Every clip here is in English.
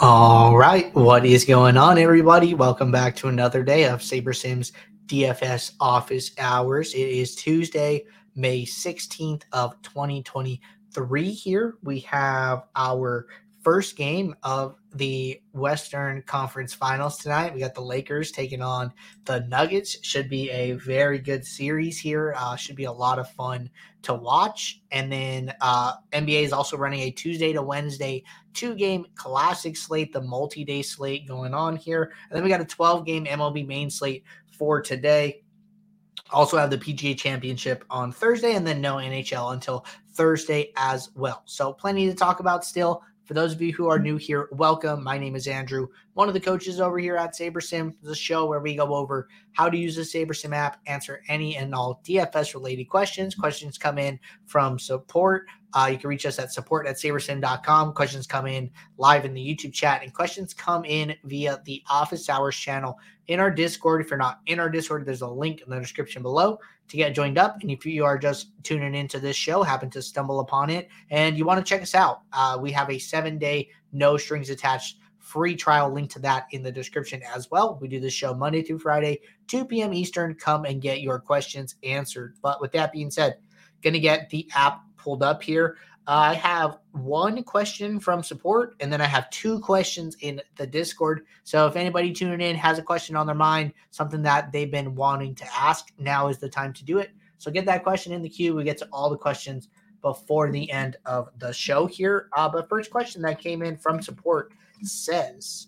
All right, what is going on, everybody? Welcome back to another day of SaberSims DFS office hours. It is Tuesday, May 16th of 2023 here. We have our first game of the Western Conference Finals tonight. We got the Lakers taking on the Nuggets. Should be a very good series here. Uh, should be a lot of fun to watch. And then uh, NBA is also running a Tuesday to Wednesday two game classic slate, the multi day slate going on here. And then we got a 12 game MLB main slate for today. Also have the PGA Championship on Thursday and then no NHL until Thursday as well. So plenty to talk about still. For those of you who are new here, welcome. My name is Andrew, one of the coaches over here at SaberSim, the show where we go over how to use the SaberSim app, answer any and all DFS related questions. Questions come in from support. Uh, you can reach us at support at sabersim.com. Questions come in live in the YouTube chat, and questions come in via the office hours channel in our Discord. If you're not in our Discord, there's a link in the description below to get joined up. And if you are just tuning into this show, happen to stumble upon it, and you want to check us out, uh, we have a seven day, no strings attached free trial link to that in the description as well. We do this show Monday through Friday, 2 p.m. Eastern. Come and get your questions answered. But with that being said, going to get the app pulled up here. I have one question from support, and then I have two questions in the Discord. So if anybody tuning in has a question on their mind, something that they've been wanting to ask, now is the time to do it. So get that question in the queue. We get to all the questions before the end of the show here. Uh, but first question that came in from support says,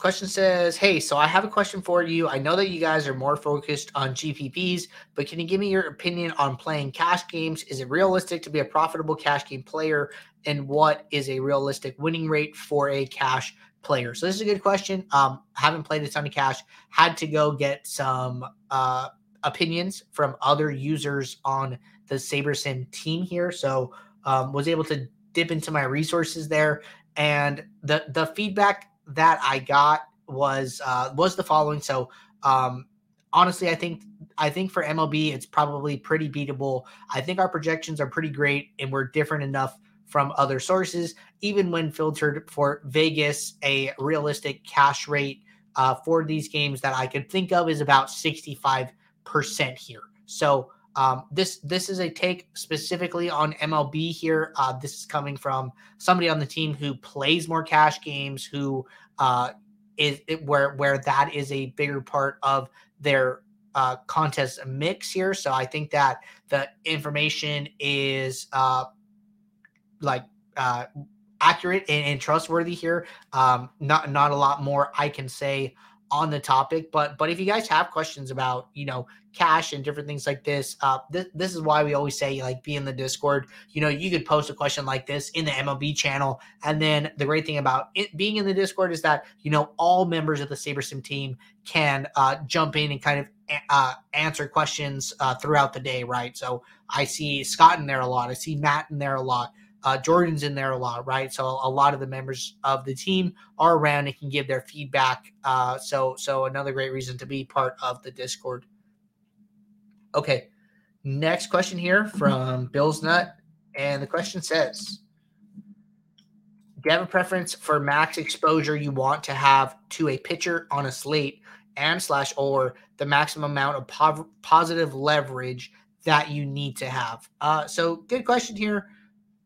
Question says, Hey, so I have a question for you. I know that you guys are more focused on GPPs, but can you give me your opinion on playing cash games? Is it realistic to be a profitable cash game player? And what is a realistic winning rate for a cash player? So, this is a good question. Um, haven't played a ton of cash, had to go get some uh, opinions from other users on the SaberSim team here. So, um, was able to dip into my resources there. And the the feedback that I got was uh, was the following. So um, honestly, I think I think for MLB it's probably pretty beatable. I think our projections are pretty great, and we're different enough from other sources, even when filtered for Vegas. A realistic cash rate uh, for these games that I could think of is about sixty five percent here. So. Um, this this is a take specifically on MLB here. Uh, this is coming from somebody on the team who plays more cash games, who uh, is where where that is a bigger part of their uh, contest mix here. So I think that the information is uh, like uh, accurate and, and trustworthy here. Um, not not a lot more I can say on the topic, but but if you guys have questions about you know cash and different things like this, uh, this this is why we always say like be in the Discord. You know, you could post a question like this in the MLB channel, and then the great thing about it being in the Discord is that you know all members of the SaberSim team can uh, jump in and kind of uh, answer questions uh, throughout the day, right? So I see Scott in there a lot. I see Matt in there a lot. Uh, Jordan's in there a lot, right? So a lot of the members of the team are around and can give their feedback. Uh, so so another great reason to be part of the Discord. Okay, next question here from Bill's Nut, and the question says, "Do you have a preference for max exposure you want to have to a pitcher on a slate and slash or the maximum amount of pov- positive leverage that you need to have?" Uh, so good question here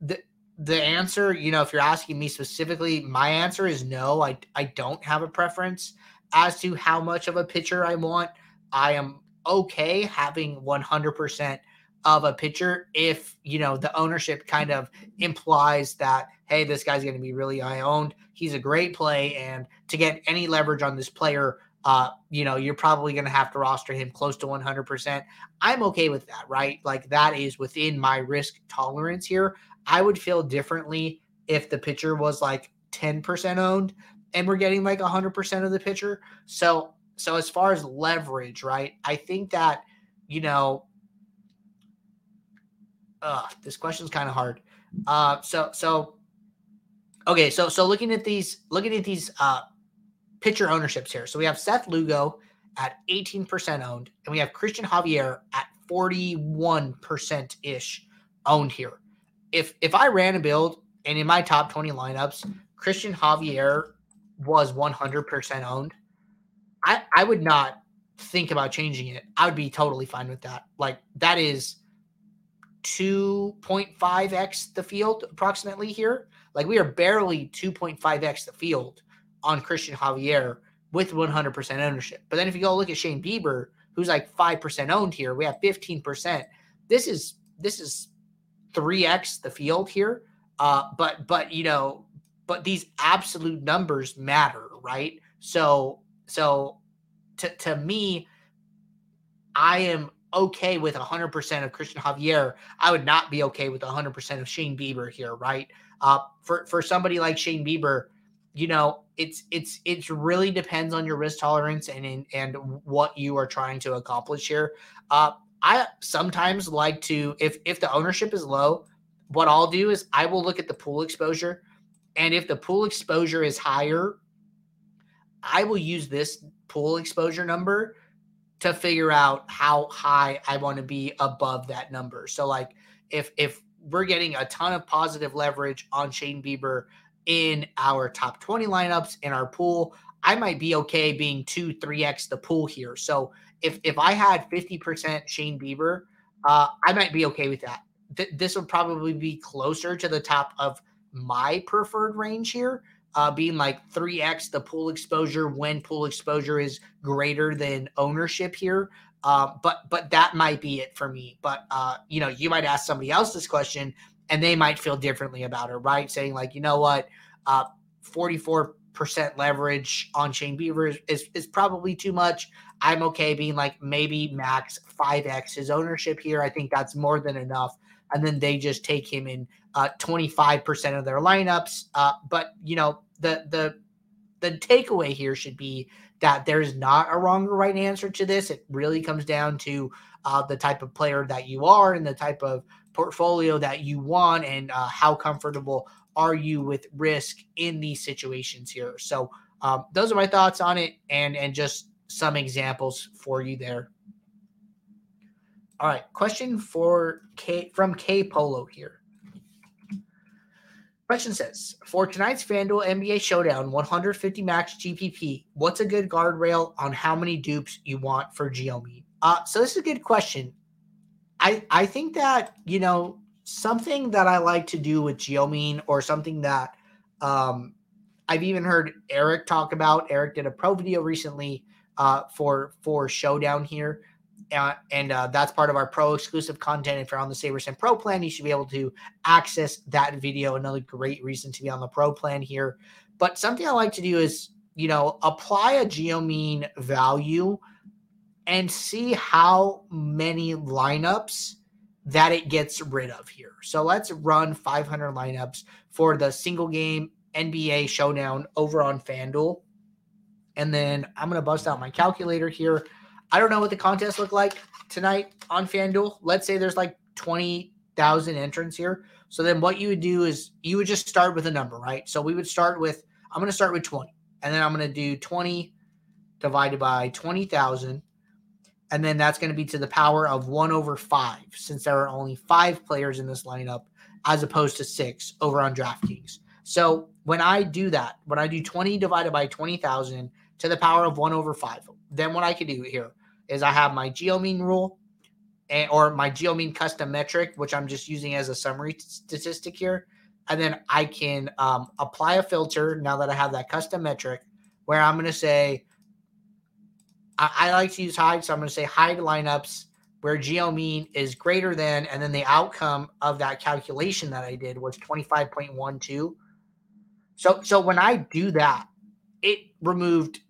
the the answer, you know, if you're asking me specifically, my answer is no. I I don't have a preference as to how much of a pitcher I want. I am okay having 100% of a pitcher if, you know, the ownership kind of implies that hey, this guy's going to be really high owned. He's a great play and to get any leverage on this player, uh, you know, you're probably going to have to roster him close to 100%. I'm okay with that, right? Like that is within my risk tolerance here. I would feel differently if the pitcher was like 10% owned and we're getting like 100% of the pitcher. So, so as far as leverage, right? I think that, you know, uh, this question's kind of hard. Uh, so, so, okay. So, so looking at these, looking at these, uh, pitcher ownerships here. So we have Seth Lugo at 18% owned, and we have Christian Javier at 41% ish owned here if if I ran a build and in my top 20 lineups, Christian Javier was 100% owned. I, I would not think about changing it. I would be totally fine with that. Like that is 2.5x the field approximately here. Like we are barely 2.5x the field on Christian Javier with 100% ownership. But then if you go look at Shane Bieber, who's like 5% owned here, we have 15%. This is this is 3x the field here. Uh but but you know, but these absolute numbers matter, right? So so to to me I am okay with 100% of Christian Javier. I would not be okay with 100% of Shane Bieber here, right? Uh, for for somebody like Shane Bieber, you know, it's it's it's really depends on your risk tolerance and and, and what you are trying to accomplish here. Uh, I sometimes like to if if the ownership is low, what I'll do is I will look at the pool exposure, and if the pool exposure is higher, I will use this pool exposure number to figure out how high I want to be above that number. So like if if we're getting a ton of positive leverage on Shane Bieber in our top 20 lineups in our pool, I might be okay being 2 3x the pool here. So if if I had 50% Shane Bieber, uh, I might be okay with that. Th- this would probably be closer to the top of my preferred range here uh, being like 3x the pool exposure when pool exposure is greater than ownership here. Uh, but but that might be it for me. But uh, you know, you might ask somebody else this question, and they might feel differently about it, right? Saying like, you know what, uh, 44 percent leverage on Shane Bieber is, is, is probably too much. I'm okay being like maybe max 5x his ownership here. I think that's more than enough. And then they just take him in uh, 25% of their lineups. Uh, but you know, the the the takeaway here should be that there's not a wrong or right answer to this. It really comes down to uh, the type of player that you are and the type of portfolio that you want and uh, how comfortable are you with risk in these situations here. So um, those are my thoughts on it and and just some examples for you there. All right, question for K from K Polo here. Question says For tonight's FanDuel NBA Showdown 150 max GPP, what's a good guardrail on how many dupes you want for Geomean? Uh, so, this is a good question. I, I think that, you know, something that I like to do with Geomean or something that um, I've even heard Eric talk about. Eric did a pro video recently uh, for for Showdown here uh, and uh, that's part of our pro exclusive content. If you're on the SaberSim Pro plan, you should be able to access that video. Another great reason to be on the Pro plan here. But something I like to do is, you know, apply a geomean value and see how many lineups that it gets rid of here. So let's run 500 lineups for the single game NBA showdown over on FanDuel. And then I'm going to bust out my calculator here. I don't know what the contest looked like tonight on FanDuel. Let's say there's like 20,000 entrants here. So then what you would do is you would just start with a number, right? So we would start with, I'm going to start with 20. And then I'm going to do 20 divided by 20,000. And then that's going to be to the power of one over five, since there are only five players in this lineup as opposed to six over on DraftKings. So when I do that, when I do 20 divided by 20,000 to the power of one over five, then what I could do here is I have my geomean rule and, or my geomean custom metric, which I'm just using as a summary statistic here. And then I can um, apply a filter now that I have that custom metric where I'm going to say, I, I, like to use hide. So I'm going to say hide lineups where geomean is greater than, and then the outcome of that calculation that I did was 25.12. So, so when I do that, it removed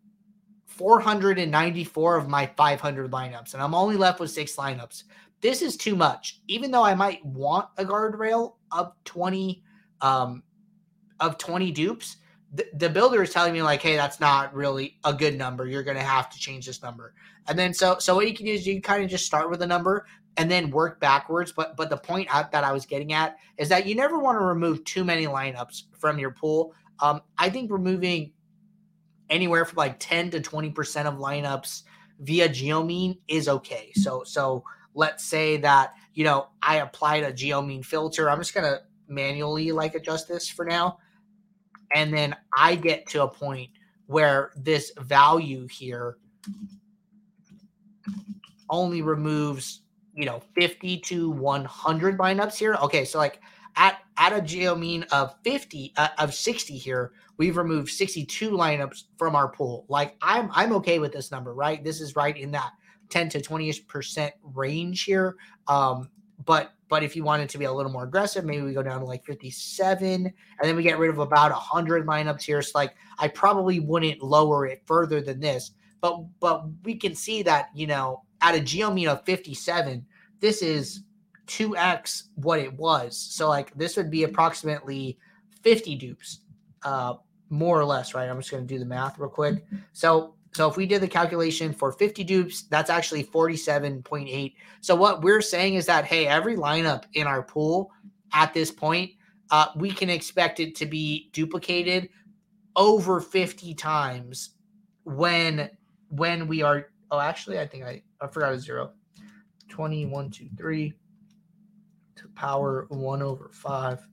494 of my 500 lineups, and I'm only left with six lineups. This is too much. Even though I might want a guardrail of 20 um, of 20 dupes, the, the builder is telling me like, hey, that's not really a good number. You're going to have to change this number. And then so so what you can do is you kind of just start with a number and then work backwards. But but the point that I was getting at is that you never want to remove too many lineups from your pool. Um, I think removing anywhere from like 10 to 20% of lineups via geomean is okay. So so let's say that, you know, I applied a geomean filter. I'm just going to manually like adjust this for now. And then I get to a point where this value here only removes, you know, 50 to 100 lineups here. Okay, so like at at a geo mean of 50 uh, of 60 here, we've removed 62 lineups from our pool. Like I'm I'm okay with this number, right? This is right in that 10 to 20ish percent range here. Um, but but if you wanted to be a little more aggressive, maybe we go down to like 57, and then we get rid of about 100 lineups here. So like I probably wouldn't lower it further than this. But but we can see that you know at a geo mean of 57, this is 2x what it was. So like this would be approximately 50 dupes, uh, more or less, right? I'm just going to do the math real quick. So so if we did the calculation for 50 dupes, that's actually 47.8. So what we're saying is that hey, every lineup in our pool at this point, uh, we can expect it to be duplicated over 50 times when when we are oh actually I think I, I forgot a zero. 21, 2, 3 to power 1 over 5.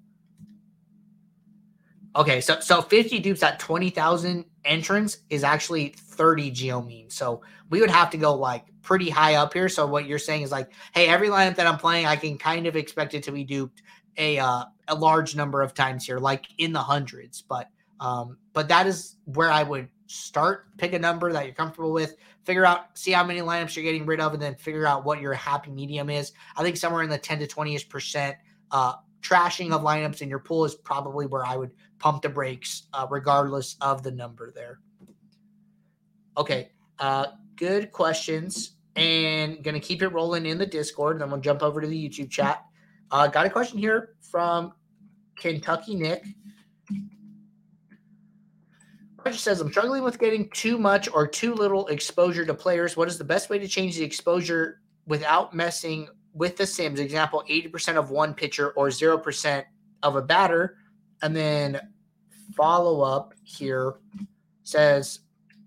Okay, so so 50 dupes at 20,000 entrance is actually 30 geo mean. So we would have to go like pretty high up here. So what you're saying is like, hey, every lineup that I'm playing, I can kind of expect it to be duped a uh, a large number of times here, like in the hundreds. But um, but that is where I would start. Pick a number that you're comfortable with. Figure out, see how many lineups you're getting rid of, and then figure out what your happy medium is. I think somewhere in the 10 to 20 ish percent uh, trashing of lineups in your pool is probably where I would pump the brakes, uh, regardless of the number there. Okay, uh, good questions, and gonna keep it rolling in the Discord. Then we'll jump over to the YouTube chat. Uh, got a question here from Kentucky Nick. Roger says, I'm struggling with getting too much or too little exposure to players. What is the best way to change the exposure without messing with the Sims? Example, 80% of one pitcher or 0% of a batter. And then follow up here says,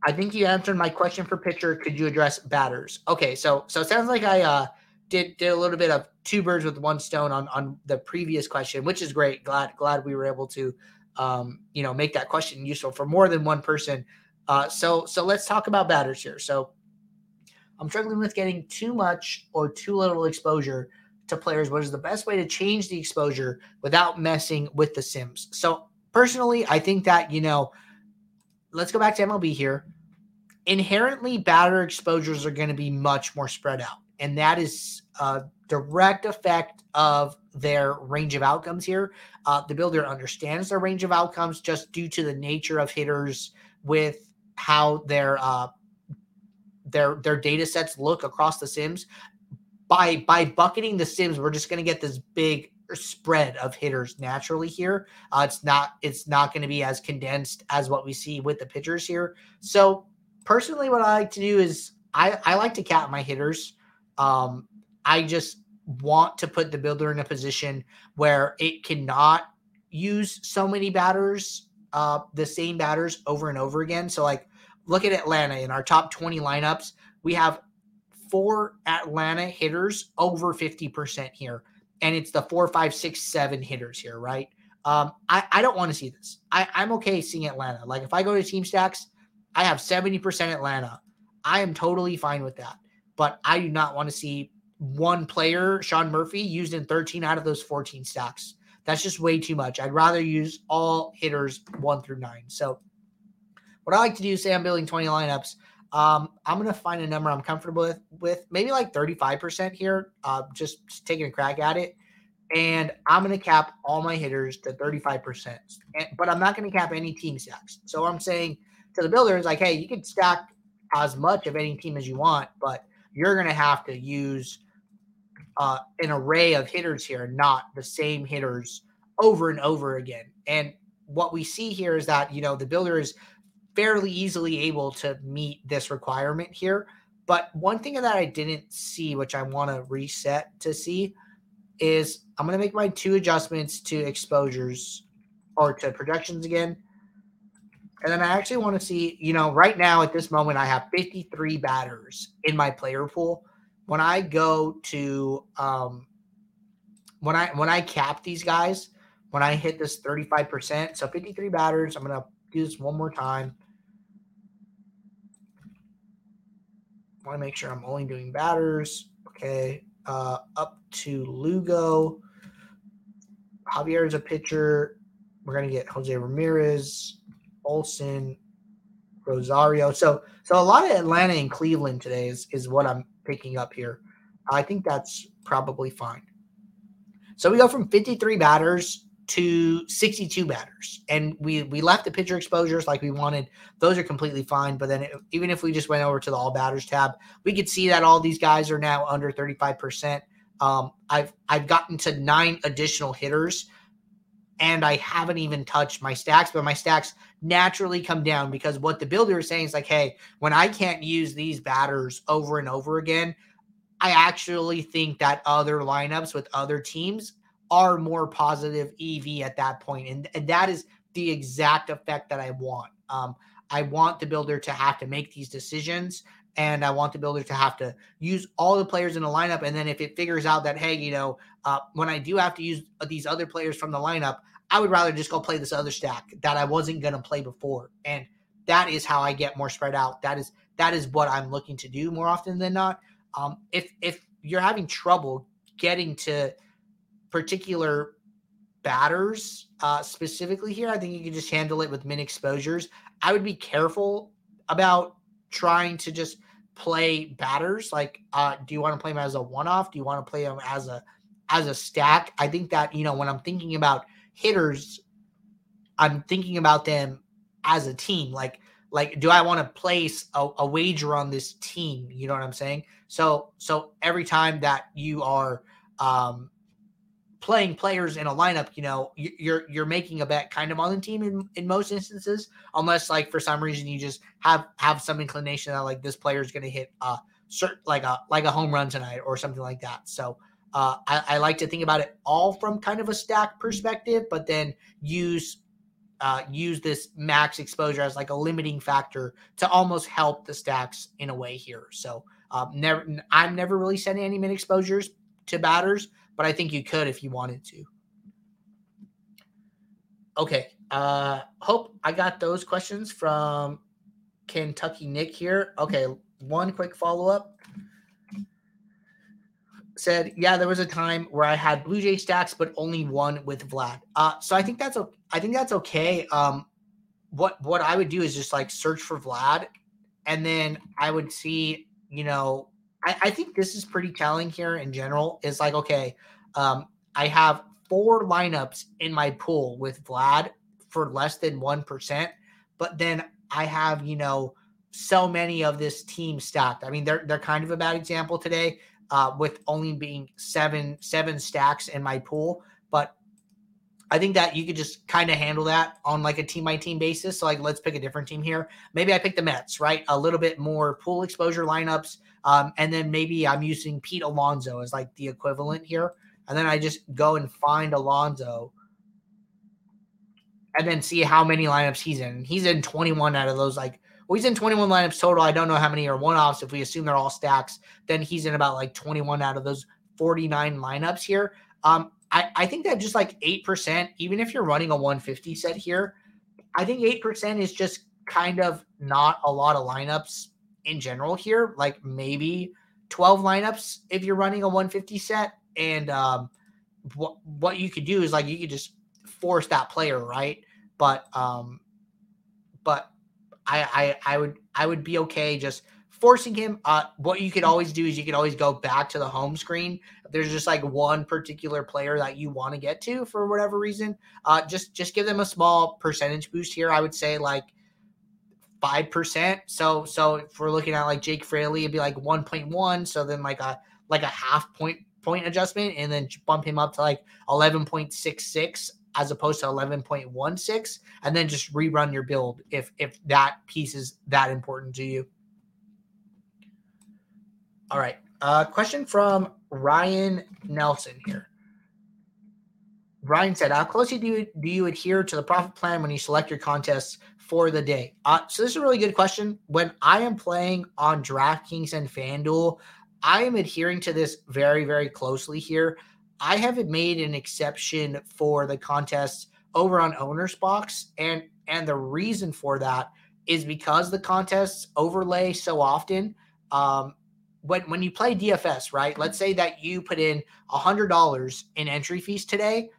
I think you answered my question for pitcher. Could you address batters? Okay, so so it sounds like I uh, did did a little bit of two birds with one stone on on the previous question, which is great. Glad glad we were able to um, you know make that question useful for more than one person. Uh, so so let's talk about batters here. So I'm struggling with getting too much or too little exposure to players. What is the best way to change the exposure without messing with the Sims? So personally, I think that, you know, let's go back to MLB here. Inherently, batter exposures are going to be much more spread out. And that is a direct effect of their range of outcomes here. Uh, the builder understands their range of outcomes just due to the nature of hitters with how their uh, their their data sets look across the sims. By by bucketing the sims, we're just going to get this big spread of hitters naturally here. Uh, it's not it's not going to be as condensed as what we see with the pitchers here. So personally, what I like to do is I I like to cap my hitters. Um, I just want to put the builder in a position where it cannot use so many batters, uh, the same batters over and over again. So like look at Atlanta in our top 20 lineups, we have four Atlanta hitters over 50% here and it's the four, five, six, seven hitters here, right? Um, I, I don't want to see this. I, I'm okay seeing Atlanta. Like if I go to team stacks, I have 70% Atlanta. I am totally fine with that. But I do not want to see one player, Sean Murphy, used in 13 out of those 14 stacks. That's just way too much. I'd rather use all hitters one through nine. So what I like to do, say I'm building 20 lineups, um, I'm gonna find a number I'm comfortable with, with maybe like 35% here. Uh, just, just taking a crack at it, and I'm gonna cap all my hitters to 35%. And, but I'm not gonna cap any team stacks. So I'm saying to the builders, like, hey, you can stack as much of any team as you want, but you're gonna have to use uh, an array of hitters here, not the same hitters over and over again. And what we see here is that you know the builder is fairly easily able to meet this requirement here. But one thing that I didn't see, which I want to reset to see, is I'm going to make my two adjustments to exposures or to projections again. And then I actually want to see, you know, right now at this moment, I have 53 batters in my player pool. When I go to, um, when I when I cap these guys, when I hit this 35%. So 53 batters. I'm going to do this one more time. Want to make sure I'm only doing batters. Okay. Uh, up to Lugo. Javier is a pitcher. We're going to get Jose Ramirez, Olson, Rosario. So, so a lot of Atlanta and Cleveland today is, is what I'm picking up here. I think that's probably fine. So we go from 53 batters to 62 batters. And we we left the pitcher exposures like we wanted. Those are completely fine. But then it, even if we just went over to the all batters tab we could see that all these guys are now under 35% um, i've i've gotten to nine additional hitters and i haven't even touched my stacks but my stacks naturally come down because what the builder is saying is like hey when i can't use these batters over and over again i actually think that other lineups with other teams are more positive EV at that point. And, and that is the exact effect that I want. Um, I want the builder to have to make these decisions and I want the builder to have to use all the players in the lineup. And then if it figures out that, hey, you know, uh, when I do have to use these other players from the lineup, I would rather just go play this other stack that I wasn't going to play before. And that is how I get more spread out. That is that is what I'm looking to do more often than not. Um, if if you're having trouble getting to particular batters uh, specifically here. I think you can just handle it with min exposures. I would be careful about trying to just play batters. Like, uh, do you want to play them as a one off? Do you want to play them as a as a stack? I think that you know when I'm thinking about hitters, I'm thinking about them as a team. Like, like do I want to place a, a wager on this team? You know what I'm saying? So, so every time that you are um, playing players in a lineup, you know, you're you're making a bet kind of on the team in, in most instances, unless like for some reason you just have have some inclination that like this player is going to hit a certain like a like a home run tonight or something like that. So uh, I, I like to think about it all from kind of a stack perspective, but then use uh, use this max exposure as like a limiting factor to almost help the stacks in a way here. So um, never, I'm never really setting any min exposures to batters but I think you could if you wanted to. Okay. Uh hope I got those questions from Kentucky Nick here. Okay, one quick follow-up. Said, yeah, there was a time where I had Blue Jay stacks, but only one with Vlad. Uh, so I think that's I think that's okay. Um, what what I would do is just like search for Vlad, and then I would see, you know, I, I think this is pretty telling here in general. Is like, okay, um, I have four lineups in my pool with Vlad for less than 1%, but then I have, you know, so many of this team stacked. I mean, they're they're kind of a bad example today, uh, with only being seven seven stacks in my pool. But I think that you could just kind of handle that on like a team by team basis. So like, let's pick a different team here. Maybe I pick the Mets, right? A little bit more pool exposure lineups, um, and then maybe I'm using Pete Alonso as like the equivalent here and then I just go and find Alonso and then see how many lineups he's in. He's in 21 out of those, like, well, he's in 21 lineups total. I don't know how many are one offs. If we assume they're all stacks, then he's in about like 21 out of those 49 lineups here. Um, I, I think that just like 8%, even if you're running a 150 set here, I think 8% is just kind of not a lot of lineups in general here. Like maybe 12 lineups if you're running a 150 set. And um, what what you could do is like you could just force that player, right? But um, but I I I would I would be okay just forcing him. Uh, what you could always do is you could always go back to the home screen. If there's just like one particular player that you want to get to for whatever reason, uh, just just give them a small percentage boost here. I would say like five percent. So so if we're looking at like Jake Fraley, it'd be like one point one. So then like a like a half point point adjustment and then bump him up to like 11.66 as opposed to 11.16 and then just rerun your build if if that piece is that important to you all right uh question from ryan nelson here ryan said how closely do you do you adhere to the profit plan when you select your contests for the day uh so this is a really good question when i am playing on draftkings and fanduel I am adhering to this very, very closely here. I haven't made an exception for the contests over on OwnersBox, and and the reason for that is because the contests overlay so often. Um, when when you play DFS, right? Let's say that you put in a hundred dollars in entry fees today.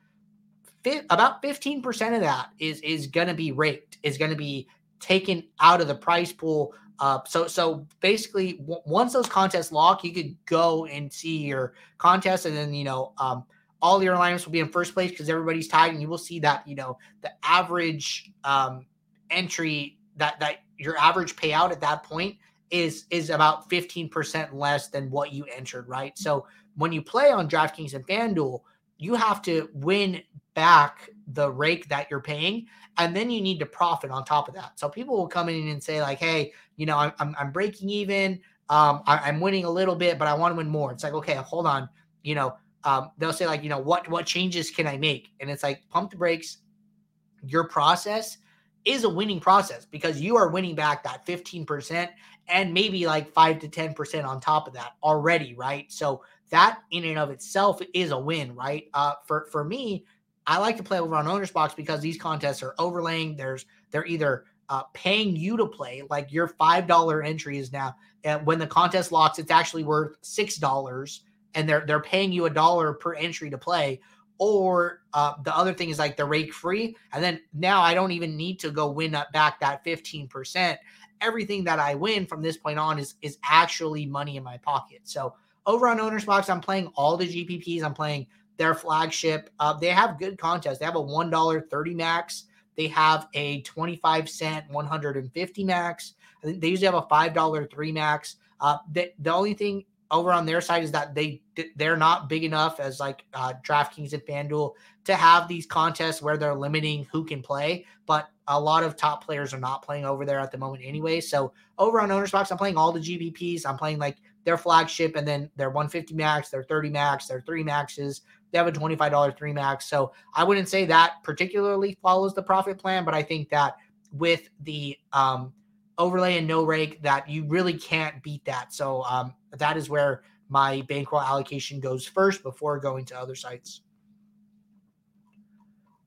About fifteen percent of that is is going to be raked. Is going to be taken out of the prize pool. Uh, so so basically, w- once those contests lock, you could go and see your contest, and then you know um, all your alignments will be in first place because everybody's tied, and you will see that you know the average um, entry that that your average payout at that point is is about 15% less than what you entered, right? So when you play on DraftKings and FanDuel, you have to win back the rake that you're paying and then you need to profit on top of that. So people will come in and say like, "Hey, you know, I'm I'm, breaking even. Um, I, am winning a little bit, but I want to win more." It's like, okay, hold on. You know, um, they'll say like, you know, what what changes can I make? And it's like, pump the brakes. Your process is a winning process because you are winning back that 15% and maybe like 5 to 10% on top of that already, right? So that in and of itself is a win, right? Uh, for for me, I like to play over on OwnersBox because these contests are overlaying. There's they're either uh, paying you to play, like your five dollar entry is now. And when the contest locks, it's actually worth six dollars, and they're they're paying you a dollar per entry to play. Or uh, the other thing is like the rake free, and then now I don't even need to go win up back that fifteen percent. Everything that I win from this point on is is actually money in my pocket. So over on OwnersBox, I'm playing all the GPPs. I'm playing their flagship. Uh, they have good contests. They have a one dollar thirty max. They have a twenty five cent one hundred and fifty max. They usually have a five dollar three max. Uh, the, the only thing over on their side is that they they're not big enough as like uh, DraftKings and FanDuel to have these contests where they're limiting who can play. But a lot of top players are not playing over there at the moment anyway. So over on OwnersBox, I'm playing all the GPPs. I'm playing like their flagship and then their 150 max, their 30 max, their three maxes. They have a $25 three max. So I wouldn't say that particularly follows the profit plan, but I think that with the um, overlay and no rake, that you really can't beat that. So um, that is where my bankroll allocation goes first before going to other sites.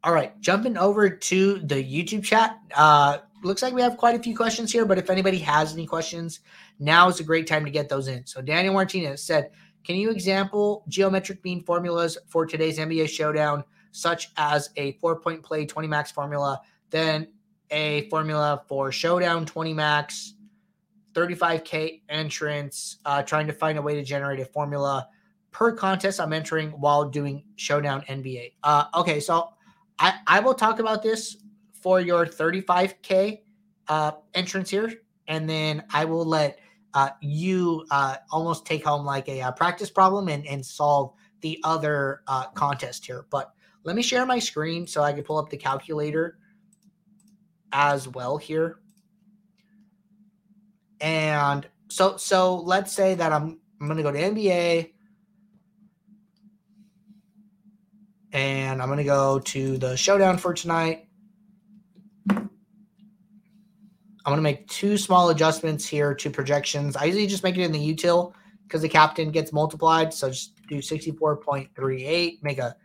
All right, jumping over to the YouTube chat. Uh, looks like we have quite a few questions here, but if anybody has any questions, now is a great time to get those in. So Daniel Martinez said, "Can you example geometric mean formulas for today's NBA showdown, such as a four-point play 20 max formula, then a formula for showdown 20 max, 35k entrance, uh, trying to find a way to generate a formula per contest I'm entering while doing showdown NBA." Uh, okay, so I, I will talk about this for your 35K uh, entrance here. And then I will let uh, you uh, almost take home like a, a, uh, practice problem and, and solve the other uh, contest here. But let me share my screen so I can pull up the calculator as well here. And so so let's say that I'm I'm going to go to NBA and I'm going to go to the showdown for tonight. I'm going to make two small adjustments here to projections. I usually just make it in the util because the captain gets multiplied. So just do 64.38, make a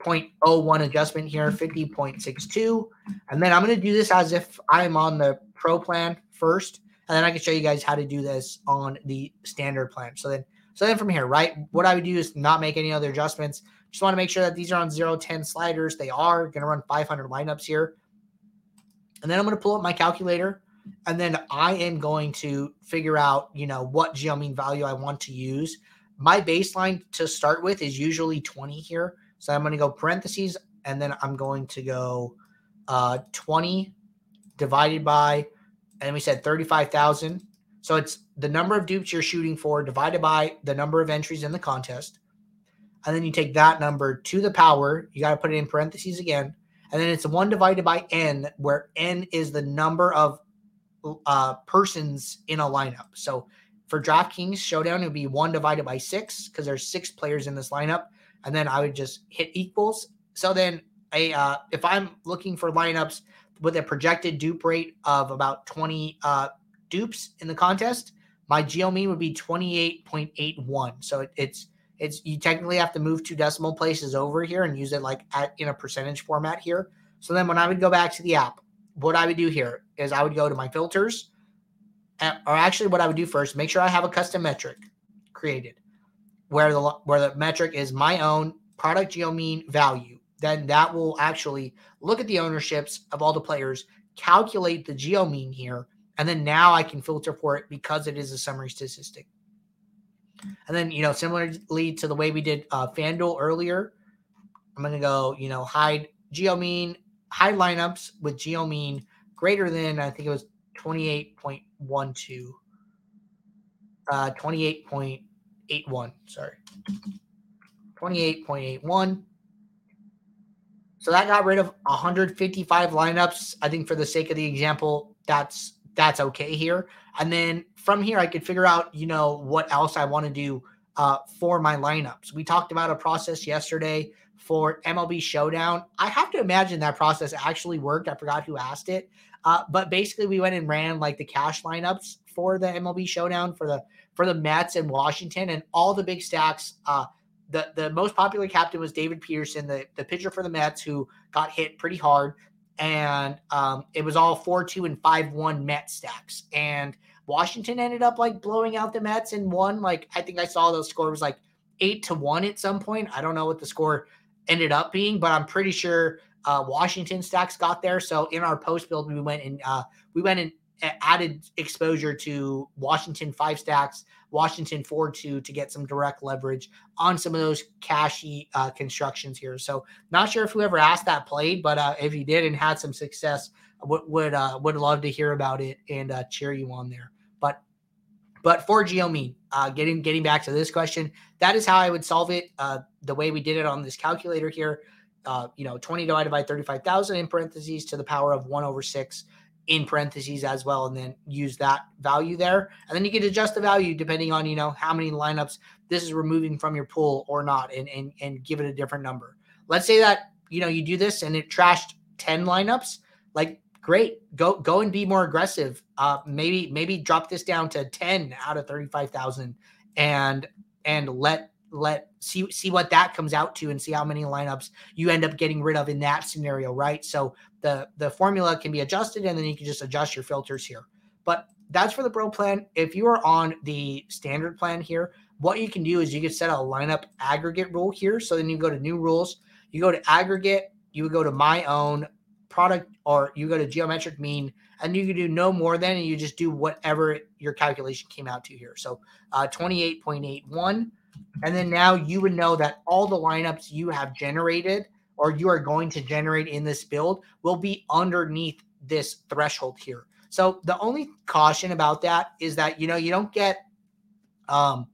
0.01 adjustment here, 50.62. And then I'm going to do this as if I'm on the pro plan first. And then I can show you guys how to do this on the standard plan. So then, so then from here, right, what I would do is not make any other adjustments. Just want to make sure that these are on 0 10 sliders. They are going to run 500 lineups here. And then I'm going to pull up my calculator and then I am going to figure out, you know, what geomean value I want to use. My baseline to start with is usually 20 here. So I'm going to go parentheses and then I'm going to go uh, 20 divided by, and we said 35,000. So it's the number of dupes you're shooting for divided by the number of entries in the contest and then you take that number to the power. You got to put it in parentheses again, and then it's one divided by n, where n is the number of uh, persons in a lineup. So for DraftKings Showdown, it would be one divided by six because there's six players in this lineup, and then I would just hit equals. So then, a uh, if I'm looking for lineups with a projected dupe rate of about 20 uh, dupes in the contest, my geo mean would be 28.81. So it, it's It's you technically have to move two decimal places over here and use it like at, in a percentage format here. So then when I would go back to the app, what I would do here is I would go to my filters, or actually what I would do first, make sure I have a custom metric created where the where the metric is my own product geo mean value. Then that will actually look at the ownerships of all the players, calculate the geo mean here, and then now I can filter for it because it is a summary statistic. And then, you know, similarly to the way we did uh, FanDuel earlier, I'm going to go, you know, hide geo mean, hide lineups with geo mean greater than, I think it was 28.12, uh, 28.81, sorry, 28.81. So that got rid of 155 lineups. I think for the sake of the example, that's that's okay here. And then from here, I could figure out, you know, what else I want to do uh, for my lineups. We talked about a process yesterday for MLB Showdown. I have to imagine that process actually worked. I forgot who asked it. Uh, but basically, we went and ran like the cash lineups for the MLB Showdown for the for the Mets and Washington and all the big stacks. Uh, the the most popular captain was David Peterson, the the pitcher for the Mets, who got hit pretty hard and um, it was all four two and five one Met stacks. And Washington ended up like blowing out the Mets and won. Like I think I saw the score was like eight to one at some point. I don't know what the score ended up being, but I'm pretty sure uh, Washington stacks got there. So in our post build, we went and uh, we went and added exposure to Washington five stacks, Washington four two to get some direct leverage on some of those cashy uh, constructions here. So not sure if whoever asked that played, but uh, if you did and had some success, would would uh, would love to hear about it and uh, cheer you on there. But but for Geomean, uh, getting getting back to this question, that is how I would solve it. Uh, the way we did it on this calculator here, uh, you know, 20 divided by 35,000 in parentheses to the power of one over six in parentheses as well, and then use that value there. And then you can adjust the value depending on, you know, how many lineups this is removing from your pool or not, and, and, and give it a different number. Let's say that, you know, you do this and it trashed 10 lineups. Like, great. Go, go and be more aggressive. Uh, maybe, maybe drop this down to 10 out of 35,000 and, and let let see see what that comes out to and see how many lineups you end up getting rid of in that scenario, right? So the the formula can be adjusted and then you can just adjust your filters here. But that's for the pro plan. If you are on the standard plan here, what you can do is you can set a lineup aggregate rule here. So then you go to new rules, you go to aggregate, you would go to my own product, or you go to geometric mean, and you can do no more than, and you just do whatever your calculation came out to here. So uh, 28.81 and then now you would know that all the lineups you have generated or you are going to generate in this build will be underneath this threshold here. So the only caution about that is that you know you don't get um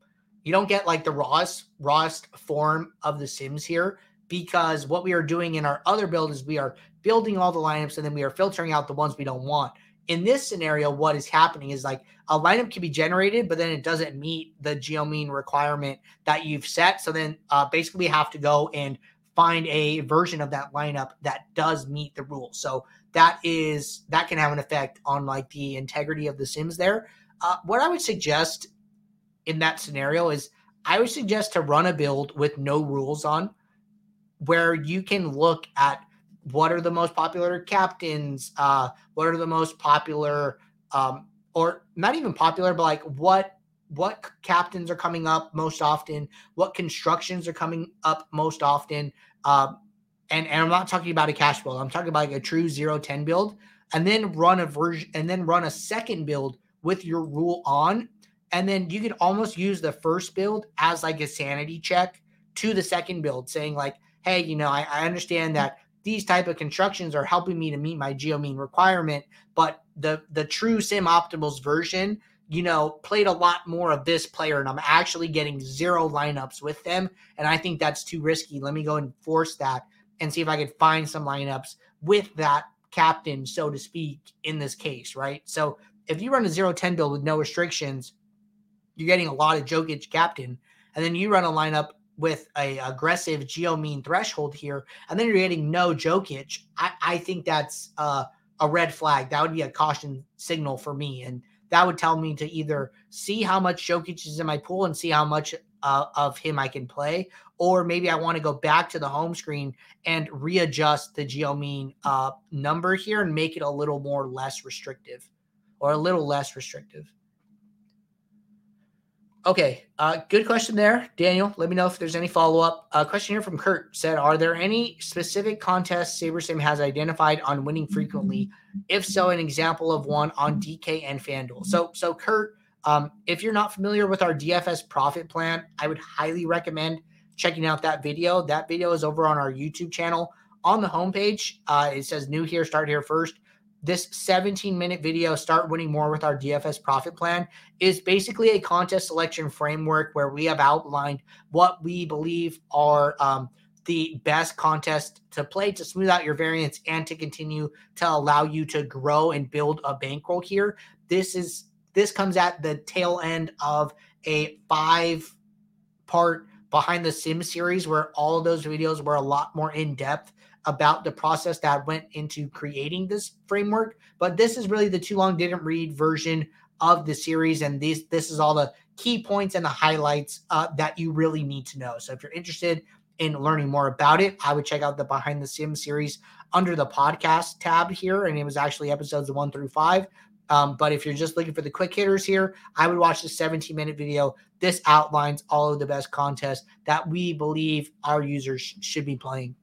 you don't get like the rawest rawest form of the sims here because what we are doing in our other build is we are building all the lineups and then we are filtering out the ones we don't want in this scenario, what is happening is like a lineup can be generated, but then it doesn't meet the geomean requirement that you've set. So then uh, basically have to go and find a version of that lineup that does meet the rules. So that is that can have an effect on like the integrity of the sims there. Uh, what I would suggest in that scenario is I would suggest to run a build with no rules on where you can look at what are the most popular captains uh what are the most popular um or not even popular but like what what captains are coming up most often? What constructions are coming up most often? Um and and i'm not talking about a cash build. I'm talking about like a true 0 10 build and then run a version and then run a second build with your rule on and then you could almost use the first build as like a sanity check to the second build saying like hey you know i, I understand that these type of constructions are helping me to meet my geomean requirement. But the the true sim optimals version, you know, played a lot more of this player, and I'm actually getting zero lineups with them. And I think that's too risky. Let me go and force that and see if I could find some lineups with that captain, so to speak, in this case, right? So if you run a 0-10 build with no restrictions, you're getting a lot of Jokic captain. And then you run a lineup with a aggressive geo mean threshold here, and then you're getting no Jokic, I, I think that's uh, a red flag. That would be a caution signal for me, and that would tell me to either see how much Jokic is in my pool and see how much uh, of him I can play, or maybe I want to go back to the home screen and readjust the geo mean uh, number here and make it a little more less restrictive, or a little less restrictive. Okay, uh, good question there, Daniel. Let me know if there's any follow up. Uh, question here from Kurt said, "Are there any specific contests SaberSim has identified on winning frequently? If so, an example of one on DK and FanDuel." So, so Kurt, um, if you're not familiar with our DFS profit plan, I would highly recommend checking out that video. That video is over on our YouTube channel. On the homepage, uh, it says "New here, start here first this 17 minute video, Start Winning More with Our DFS Profit Plan, is basically a contest selection framework where we have outlined what we believe are um, the best contest to play to smooth out your variance and to continue to allow you to grow and build a bankroll here. This is this comes at the tail end of a five part behind the sim series where all those videos were a lot more in depth about the process that went into creating this framework. But this is really the too long didn't read version of the series, and this this is all the key points and the highlights uh, that you really need to know. So if you're interested in learning more about it, I would check out the Behind the Sim series under the podcast tab here, and it was actually episodes one through five. Um, but if you're just looking for the quick hitters here, I would watch the 17 minute video. This outlines all of the best contests that we believe our users should be playing.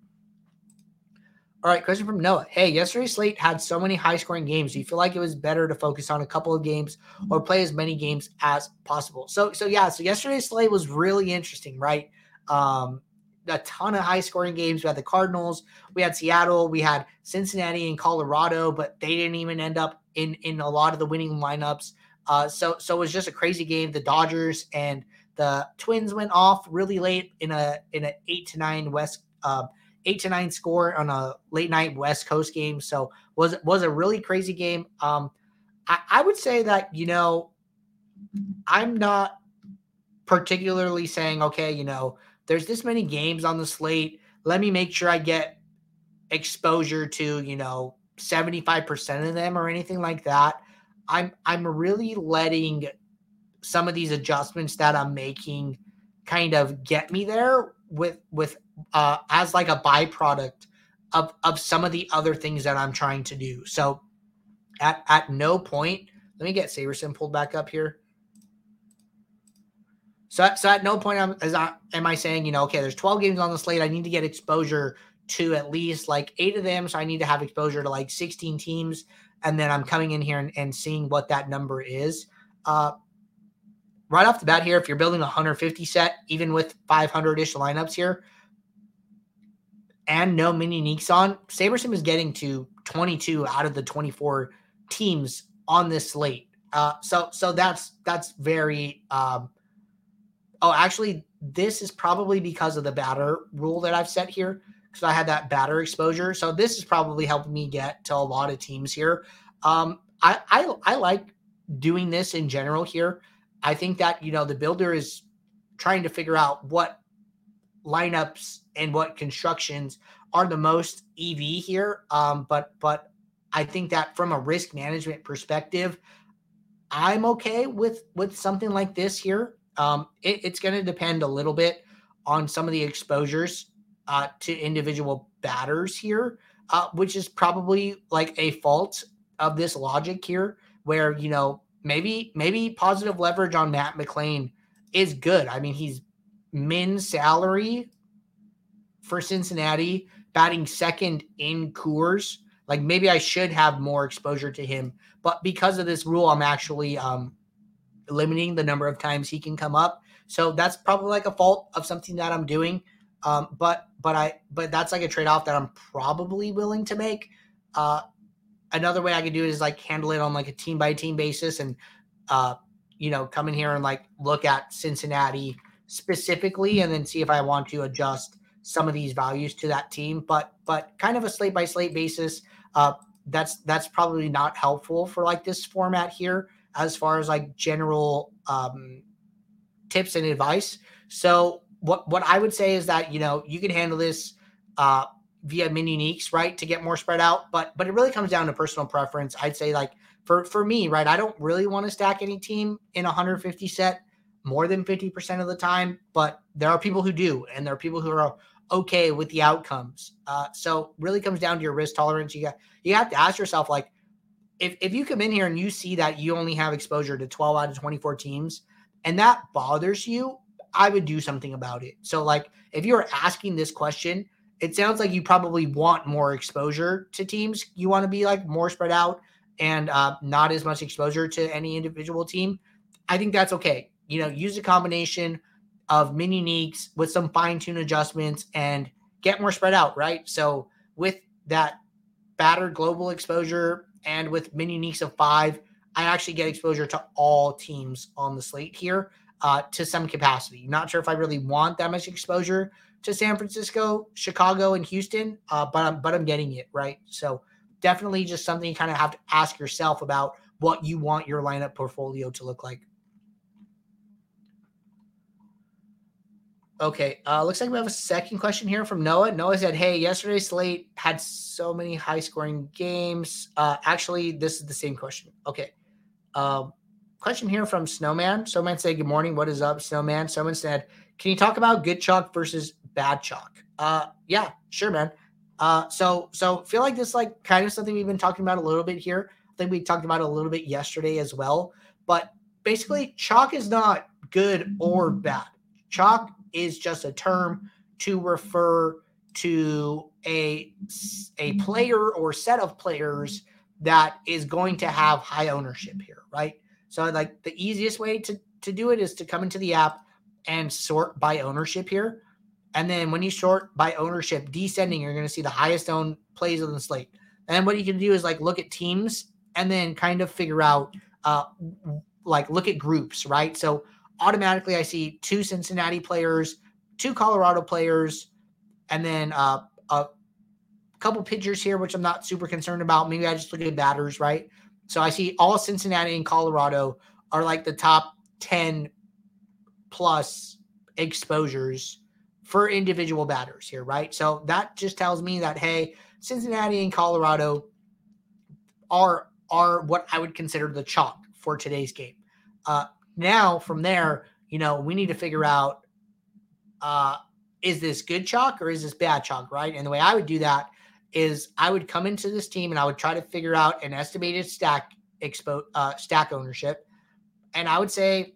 All right, question from Noah. Hey, yesterday's slate had so many high scoring games. Do you feel like it was better to focus on a couple of games or play as many games as possible? So, so yeah, so yesterday's slate was really interesting, right? Um, a ton of high scoring games. We had the Cardinals, we had Seattle, we had Cincinnati and Colorado, but they didn't even end up in in a lot of the winning lineups. Uh, so so it was just a crazy game. The Dodgers and the Twins went off really late in a in an eight to nine West. Uh, eight to nine score on a late night West Coast game. So was was a really crazy game. Um, I, I would say that you know, I'm not particularly saying okay, you know, there's this many games on the slate. Let me make sure I get exposure to you know 75% of them or anything like that. I'm I'm really letting some of these adjustments that I'm making kind of get me there with with uh, as like a byproduct of of some of the other things that I'm trying to do. So at at no point, let me get SaberSim pulled back up here. So, so at no point am, is I, am I saying, you know, okay, there's 12 games on the slate. I need to get exposure to at least like eight of them. So I need to have exposure to like 16 teams. And then I'm coming in here and, and seeing what that number is. Uh, right off the bat here, if you're building a 150 set, even with 500 ish lineups here, and no mini uniques on, SaberSim is getting to 22 out of the 24 teams on this slate. Uh, so so that's that's very um, oh actually this is probably because of the batter rule that I've set here because I had that batter exposure. So this is probably helping me get to a lot of teams here. Um, I, I I like doing this in general here. I think that you know the builder is trying to figure out what lineups and what constructions are the most EV here. Um, but but I think that from a risk management perspective, I'm okay with with something like this here. Um, it, it's going to depend a little bit on some of the exposures uh, to individual batters here, uh, which is probably like a fault of this logic here, where you know maybe maybe positive leverage on Matt McLain is good. I mean, he's min salary for Cincinnati, batting second in Coors. Like maybe I should have more exposure to him, but because of this rule, I'm actually um, limiting the number of times he can come up. So that's probably like a fault of something that I'm doing. Um, but but I but that's like a trade off that I'm probably willing to make. Uh, another way I could do it is like handle it on like a team by team basis and uh, you know come in here and like look at Cincinnati specifically and then see if I want to adjust some of these values to that team. But but kind of a slate by slate basis. Uh, that's that's probably not helpful for like this format here as far as like general um, tips and advice. So what what I would say is that you know you can handle this uh, via mini uniques, right, to get more spread out. But but it really comes down to personal preference. I'd say like for for me, right, I don't really want to stack any team in a 150 set more than 50% of the time, but there are people who do, and there are people who are okay with the outcomes. Uh, so really comes down to your risk tolerance. You got you have to ask yourself, like, if, if you come in here and you see that you only have exposure to 12 out of 24 teams and that bothers you, I would do something about it. So, like, if you're asking this question, it sounds like you probably want more exposure to teams. You want to be like more spread out and uh, not as much exposure to any individual team. I think that's okay. You know, use a combination of mini uniques with some fine tune adjustments and get more spread out, right? So, with that battered global exposure and with mini uniques of five, I actually get exposure to all teams on the slate here uh, to some capacity. Not sure if I really want that much exposure to San Francisco, Chicago, and Houston, uh, but I'm but I'm getting it right. So definitely just something you kind of have to ask yourself about what you want your lineup portfolio to look like. Okay, uh, looks like we have a second question here from Noah. Noah said, "Hey, yesterday's slate had so many high-scoring games. Uh, actually, this is the same question. Okay, um, question here from Snowman. Snowman said, "Good morning. What is up, Snowman?" Someone said, "Can you talk about good chalk versus bad chalk?" Uh, yeah, sure, man. Uh, so so feel like this like kind of something we've been talking about a little bit here. I think we talked about a little bit yesterday as well. But basically, chalk is not good or bad. Chalk is just a term to refer to a a player or set of players that is going to have high ownership here, right? So like the easiest way to to do it is to come into the app and sort by ownership here. And then when you sort by ownership descending, you're going to see the highest owned plays on the slate. And what you can do is like look at teams and then kind of figure out uh like look at groups, right? So automatically I see two Cincinnati players, two Colorado players, and then uh, a couple pitchers here, which I'm not super concerned about. Maybe I just look at batters, right? So I see all Cincinnati and Colorado are like the top 10 plus exposures for individual batters here, right? So that just tells me that hey, Cincinnati and Colorado are are what I would consider the chalk for today's game. Uh, now from there, you know, we need to figure out uh, is this good chalk or is this bad chalk, right? And the way I would do that is I would come into this team and I would try to figure out an estimated stack expo uh, stack ownership, and I would say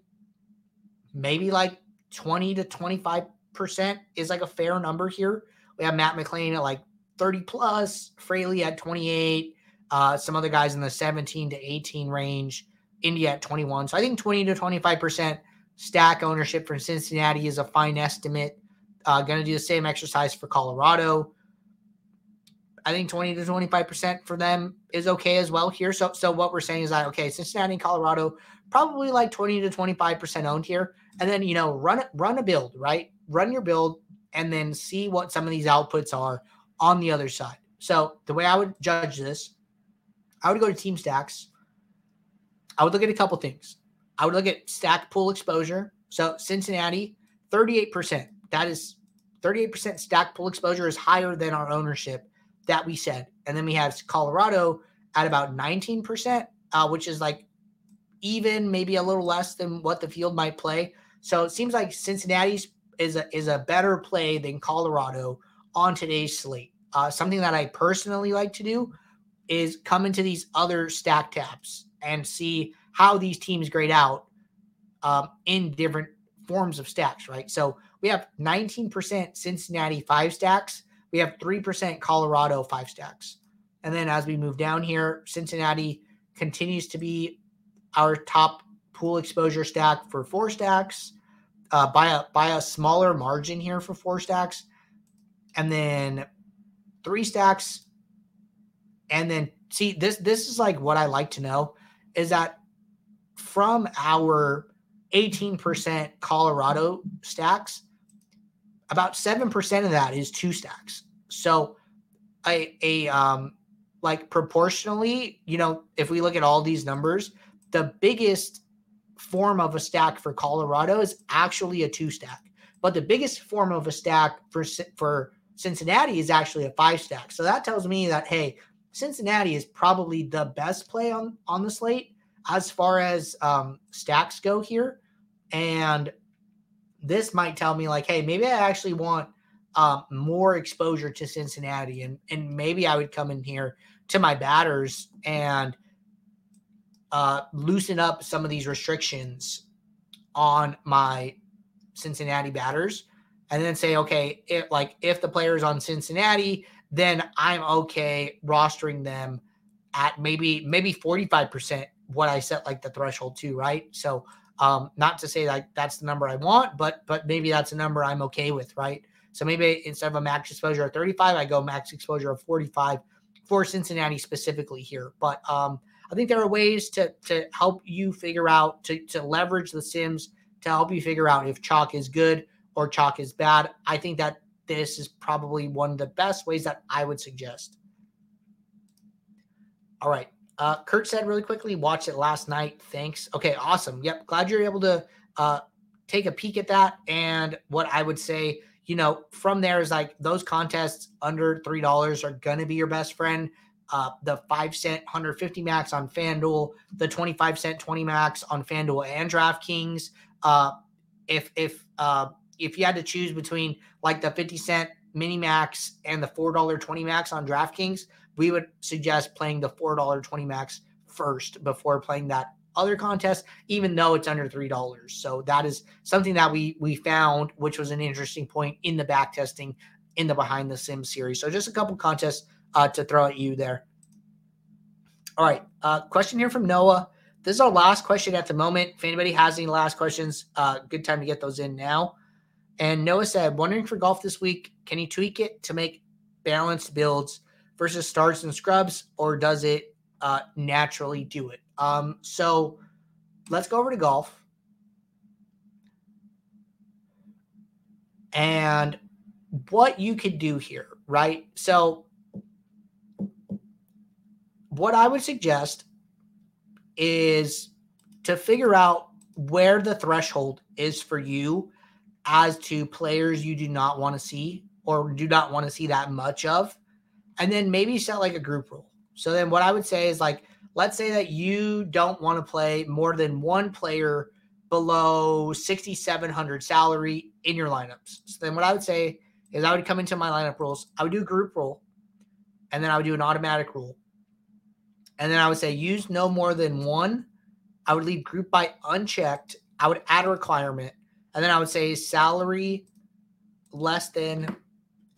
maybe like twenty to twenty five percent is like a fair number here. We have Matt McLain at like thirty plus, Fraley at twenty eight, uh, some other guys in the seventeen to eighteen range. India at 21. So I think 20 to 25% stack ownership for Cincinnati is a fine estimate. Uh, going to do the same exercise for Colorado. I think 20 to 25% for them is okay as well here. So, so what we're saying is that, okay, Cincinnati and Colorado, probably like 20 to 25% owned here. And then, you know, run, run a build, right? Run your build and then see what some of these outputs are on the other side. So the way I would judge this, I would go to team stacks I would look at a couple things. I would look at stack pool exposure. So Cincinnati, 38%. That is 38% stack pool exposure is higher than our ownership that we said. And then we have Colorado at about 19%, uh, which is like even maybe a little less than what the field might play. So it seems like Cincinnati's is a is a better play than Colorado on today's slate. Uh, something that I personally like to do is come into these other stack tabs and see how these teams grade out um, in different forms of stacks, right? So we have 19% Cincinnati five stacks. We have 3% Colorado five stacks. And then as we move down here, Cincinnati continues to be our top pool exposure stack for four stacks uh, by a by a smaller margin here for four stacks, and then three stacks, and then see this this is like what I like to know is that from our 18% Colorado stacks, about 7% of that is two stacks. So a, a um like proportionally, you know, if we look at all these numbers, the biggest form of a stack for Colorado is actually a two stack. But the biggest form of a stack for for Cincinnati is actually a five stack. So that tells me that hey, Cincinnati is probably the best play on on the slate as far as um, stacks go here. And this might tell me like, hey, maybe I actually want um, more exposure to Cincinnati, and and maybe I would come in here to my batters and uh, loosen up some of these restrictions on my Cincinnati batters, and then say, okay, if like if the player's on Cincinnati, then I'm okay rostering them at maybe maybe 45% what I set like the threshold to, right? So um, not to say like that's the number I want, but but maybe that's a number I'm okay with, right? So maybe instead of a max exposure of 35, I go max exposure of 45 for Cincinnati specifically here. But um, I think there are ways to to help you figure out to to leverage the sims to help you figure out if chalk is good or chalk is bad. I think that this is probably one of the best ways that I would suggest. All right. Uh, Kurt said really quickly, watched it last night. Thanks. Okay, awesome. Yep. Glad you're able to uh, take a peek at that. And what I would say, you know, from there is like those contests under $3 are going to be your best friend. Uh, the five cent 150 max on FanDuel, the 25 cent 20 max on FanDuel and DraftKings. Uh, if, if, uh, if you had to choose between like the 50 cent mini max and the $4 20 max on DraftKings, we would suggest playing the $4.20 max first before playing that other contest, even though it's under three dollars. So that is something that we we found, which was an interesting point in the back testing in the behind the sim series. So just a couple contests uh, to throw at you there. All right, uh, question here from Noah. This is our last question at the moment. If anybody has any last questions, uh, good time to get those in now. And Noah said, wondering for golf this week, can you tweak it to make balanced builds versus starts and scrubs, or does it uh, naturally do it? Um, so let's go over to golf. And what you could do here, right? So, what I would suggest is to figure out where the threshold is for you as to players you do not want to see or do not want to see that much of and then maybe set like a group rule. So then what I would say is like, let's say that you don't want to play more than one player below 6,700 salary in your lineups. So then what I would say is I would come into my lineup rules. I would do a group rule and then I would do an automatic rule. And then I would say use no more than one. I would leave group by unchecked. I would add a requirement. And then I would say salary less than,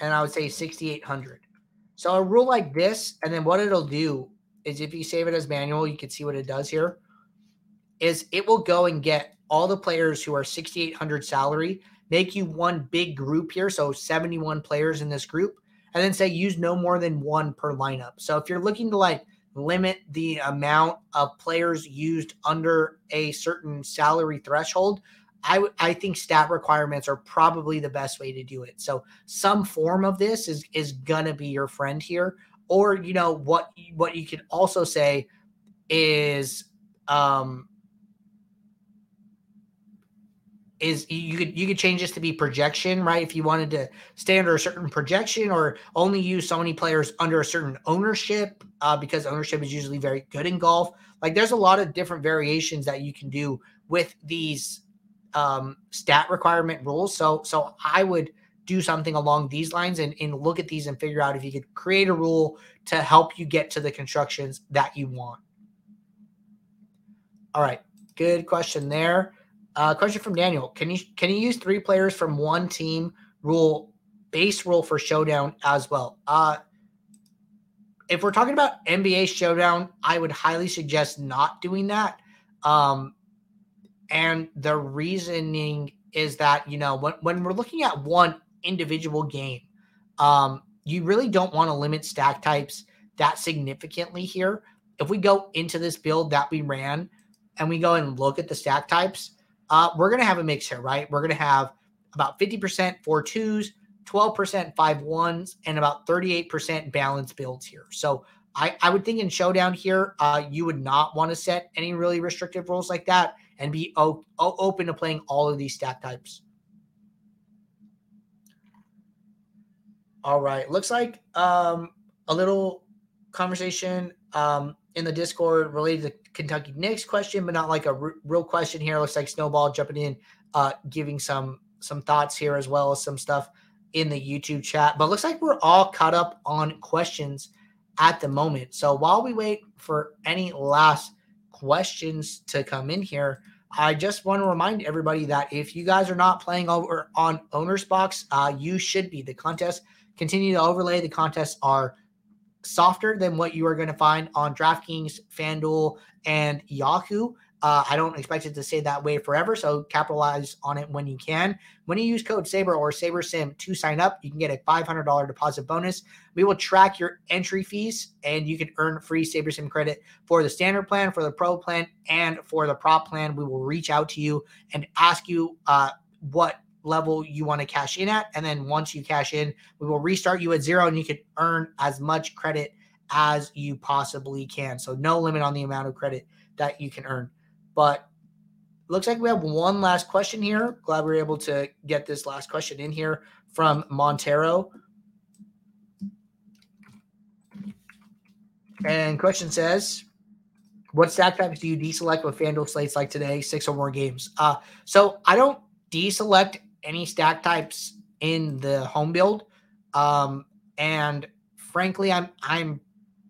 and I would say 6,800. So a rule like this, and then what it'll do is if you save it as manual, you can see what it does here. Is it will go and get all the players who are 6,800 salary, make you one big group here. So 71 players in this group, and then say use no more than one per lineup. So if you're looking to like limit the amount of players used under a certain salary threshold, I I think stat requirements are probably the best way to do it. So some form of this is is gonna be your friend here. Or you know what what you can also say is um is you could you could change this to be projection, right? If you wanted to stay under a certain projection or only use so many players under a certain ownership, uh, because ownership is usually very good in golf. Like there's a lot of different variations that you can do with these um, stat requirement rules. So so I would do something along these lines and, and look at these and figure out if you could create a rule to help you get to the constructions that you want. All right, good question there. Uh, question from Daniel: Can you can you use three players from one team rule base rule for showdown as well? Uh, if we're talking about NBA showdown, I would highly suggest not doing that. Um, and the reasoning is that, you know, when, when we're looking at one individual game, um, you really don't want to limit stack types that significantly here. If we go into this build that we ran and we go and look at the stack types, uh, we're going to have a mix here, right? We're going to have about 50% four twos, 12% five ones, and about 38% balance builds here. So I, I would think in showdown here, uh, you would not want to set any really restrictive rules like that and be o- open to playing all of these stack types. All right. Looks like um, a little conversation um, in the Discord related to Kentucky Knicks question, but not like a r- real question here. Looks like Snowball jumping in, uh, giving some some thoughts here as well as some stuff in the YouTube chat. But looks like we're all caught up on questions at the moment. So while we wait for any last questions to come in here, I just want to remind everybody that if you guys are not playing over on OwnersBox, uh, you should be. The contest continue to overlay. The contests are softer than what you are going to find on DraftKings, FanDuel, and Yahoo. Uh, I don't expect it to stay that way forever, so capitalize on it when you can. When you use code SABER or SABERSIM to sign up, you can get a $500 deposit bonus. We will track your entry fees, and you can earn free SaberSim credit for the standard plan, for the pro plan, and for the prop plan. We will reach out to you and ask you uh, what level you want to cash in at. And then once you cash in, we will restart you at zero and you can earn as much credit as you possibly can. So no limit on the amount of credit that you can earn. But looks like we have one last question here. Glad we are able to get this last question in here from Montero. And question says, what stack types do you deselect with FanDuel slates like today, six or more games? Uh, so I don't deselect any stack types in the home build. Um, and frankly, I'm I'm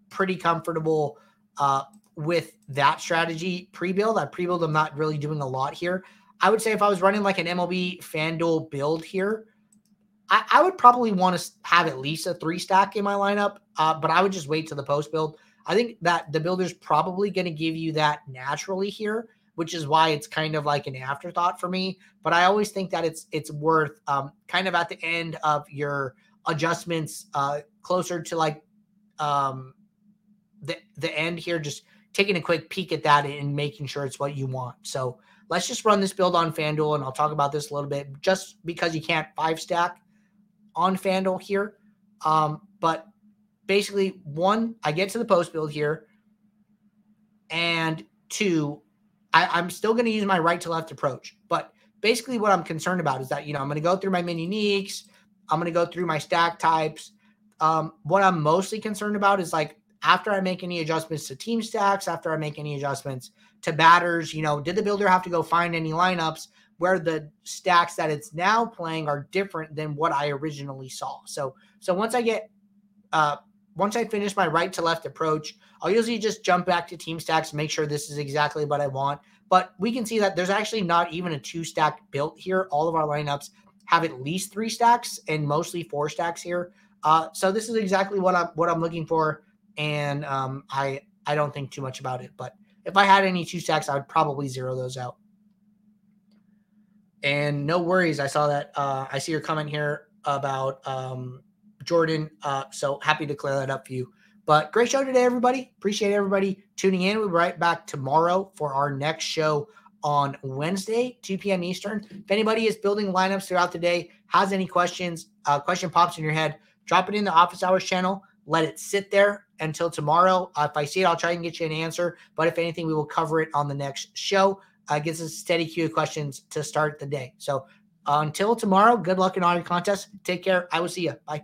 pretty comfortable uh, with that strategy pre-build. I pre-build, I'm not really doing a lot here. I would say if I was running like an MLB FanDuel build here, I, I would probably want to have at least a three stack in my lineup. Uh, but I would just wait to the post build. I think that the builder's probably going to give you that naturally here which is why it's kind of like an afterthought for me. But I always think that it's it's worth um, kind of at the end of your adjustments, uh, closer to like um, the the end here, just taking a quick peek at that and making sure it's what you want. So let's just run this build on FanDuel, and I'll talk about this a little bit, just because you can't five stack on FanDuel here. Um, but basically, one, I get to the post build here, and two, I, am still going to use my right to left approach. But basically, what I'm concerned about is that, you know, I'm going to go through my mini uniques, I'm going to go through my stack types. Um, what I'm mostly concerned about is like after I make any adjustments to team stacks, after I make any adjustments to batters, you know, did the builder have to go find any lineups where the stacks that it's now playing are different than what I originally saw? So, so once I get, uh, once I finish my right to left approach, I'll usually just jump back to team stacks, make sure this is exactly what I want. But we can see that there's actually not even a two stack built here. All of our lineups have at least three stacks and mostly four stacks here. Uh, so this is exactly what I'm what I'm looking for, and um, I I don't think too much about it. But if I had any two stacks, I would probably zero those out. And no worries, I saw that. Uh, I see your comment here about um, Jordan. Uh, so happy to clear that up for you. But great show today, everybody. Appreciate everybody tuning in. We'll be right back tomorrow for our next show on Wednesday, 2 p.m. Eastern. If anybody is building lineups throughout the day, has any questions, uh, question pops in your head, drop it in the office hours channel. Let it sit there until tomorrow. Uh, if I see it, I'll try and get you an answer. But if anything, we will cover it on the next show. Uh, gets us a steady queue of questions to start the day. So uh, until tomorrow, good luck in all your contests. Take care. I will see you. Bye.